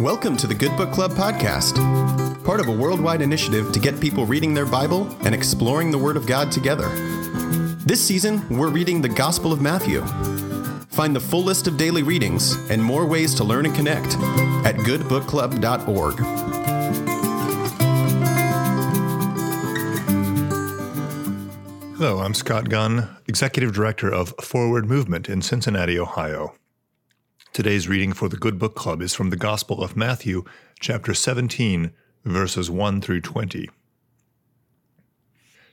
Welcome to the Good Book Club podcast, part of a worldwide initiative to get people reading their Bible and exploring the Word of God together. This season, we're reading the Gospel of Matthew. Find the full list of daily readings and more ways to learn and connect at goodbookclub.org. Hello, I'm Scott Gunn, Executive Director of Forward Movement in Cincinnati, Ohio. Today's reading for the Good Book Club is from the Gospel of Matthew, chapter 17, verses 1 through 20.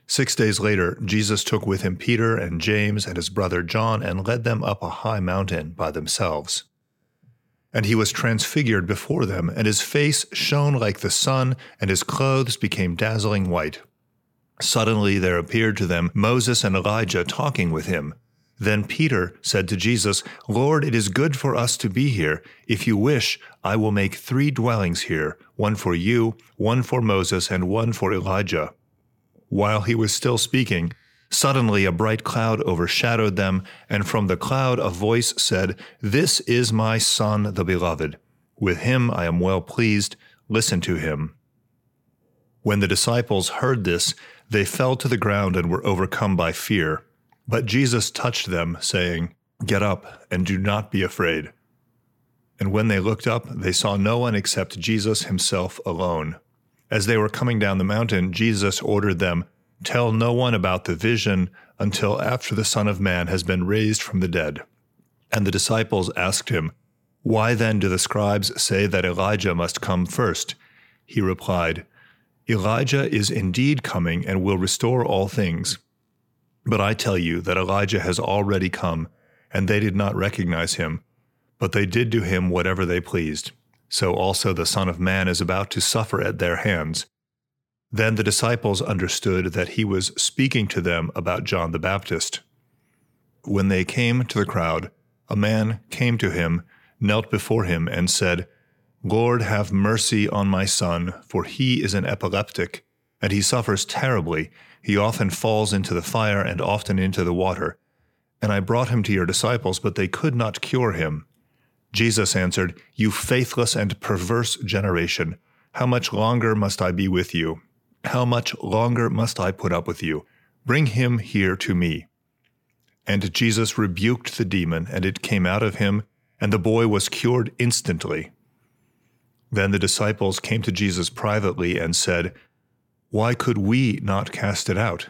Six days later, Jesus took with him Peter and James and his brother John and led them up a high mountain by themselves. And he was transfigured before them, and his face shone like the sun, and his clothes became dazzling white. Suddenly there appeared to them Moses and Elijah talking with him. Then Peter said to Jesus, Lord, it is good for us to be here. If you wish, I will make three dwellings here one for you, one for Moses, and one for Elijah. While he was still speaking, suddenly a bright cloud overshadowed them, and from the cloud a voice said, This is my Son, the Beloved. With him I am well pleased. Listen to him. When the disciples heard this, they fell to the ground and were overcome by fear. But Jesus touched them, saying, Get up and do not be afraid. And when they looked up, they saw no one except Jesus himself alone. As they were coming down the mountain, Jesus ordered them, Tell no one about the vision until after the Son of Man has been raised from the dead. And the disciples asked him, Why then do the scribes say that Elijah must come first? He replied, Elijah is indeed coming and will restore all things. But I tell you that Elijah has already come, and they did not recognize him, but they did to him whatever they pleased. So also the Son of Man is about to suffer at their hands. Then the disciples understood that he was speaking to them about John the Baptist. When they came to the crowd, a man came to him, knelt before him, and said, Lord, have mercy on my son, for he is an epileptic, and he suffers terribly he often falls into the fire and often into the water. And I brought him to your disciples, but they could not cure him. Jesus answered, You faithless and perverse generation, how much longer must I be with you? How much longer must I put up with you? Bring him here to me. And Jesus rebuked the demon, and it came out of him, and the boy was cured instantly. Then the disciples came to Jesus privately and said, why could we not cast it out?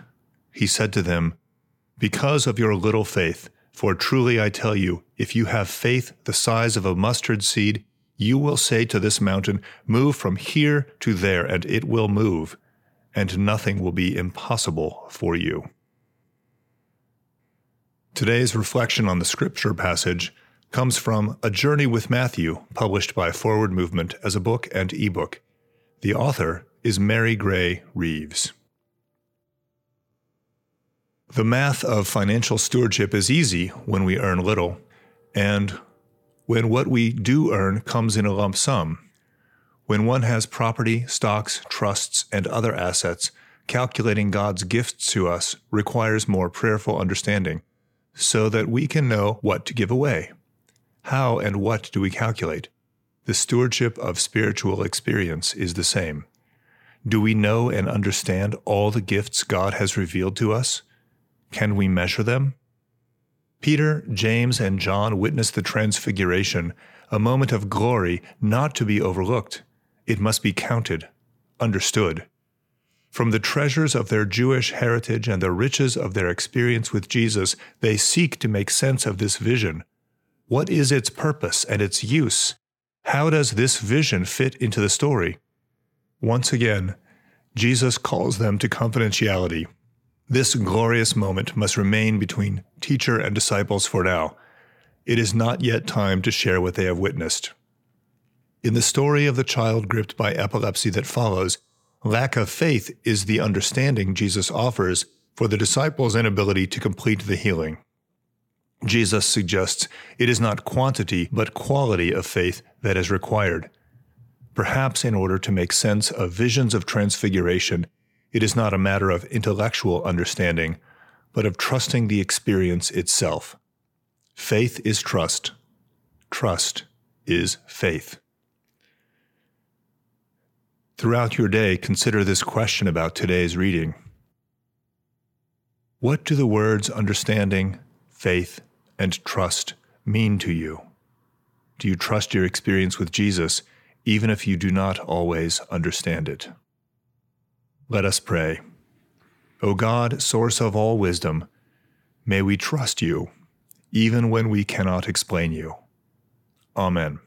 He said to them, Because of your little faith, for truly I tell you, if you have faith the size of a mustard seed, you will say to this mountain, Move from here to there, and it will move, and nothing will be impossible for you. Today's reflection on the scripture passage comes from A Journey with Matthew, published by Forward Movement as a book and ebook. The author is Mary Gray Reeves. The math of financial stewardship is easy when we earn little, and when what we do earn comes in a lump sum. When one has property, stocks, trusts, and other assets, calculating God's gifts to us requires more prayerful understanding so that we can know what to give away. How and what do we calculate? The stewardship of spiritual experience is the same. Do we know and understand all the gifts God has revealed to us? Can we measure them? Peter, James, and John witnessed the Transfiguration, a moment of glory not to be overlooked. It must be counted, understood. From the treasures of their Jewish heritage and the riches of their experience with Jesus, they seek to make sense of this vision. What is its purpose and its use? How does this vision fit into the story? Once again, Jesus calls them to confidentiality. This glorious moment must remain between teacher and disciples for now. It is not yet time to share what they have witnessed. In the story of the child gripped by epilepsy that follows, lack of faith is the understanding Jesus offers for the disciples' inability to complete the healing. Jesus suggests it is not quantity, but quality of faith that is required. Perhaps in order to make sense of visions of transfiguration, it is not a matter of intellectual understanding, but of trusting the experience itself. Faith is trust. Trust is faith. Throughout your day, consider this question about today's reading What do the words understanding, faith, and trust mean to you? Do you trust your experience with Jesus, even if you do not always understand it? Let us pray. O God, source of all wisdom, may we trust you, even when we cannot explain you. Amen.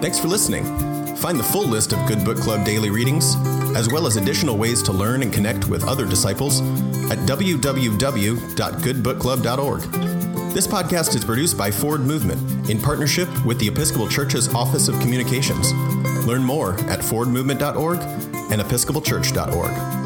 Thanks for listening. Find the full list of Good Book Club daily readings, as well as additional ways to learn and connect with other disciples, at www.goodbookclub.org. This podcast is produced by Forward Movement in partnership with the Episcopal Church's Office of Communications. Learn more at forwardmovement.org and episcopalchurch.org.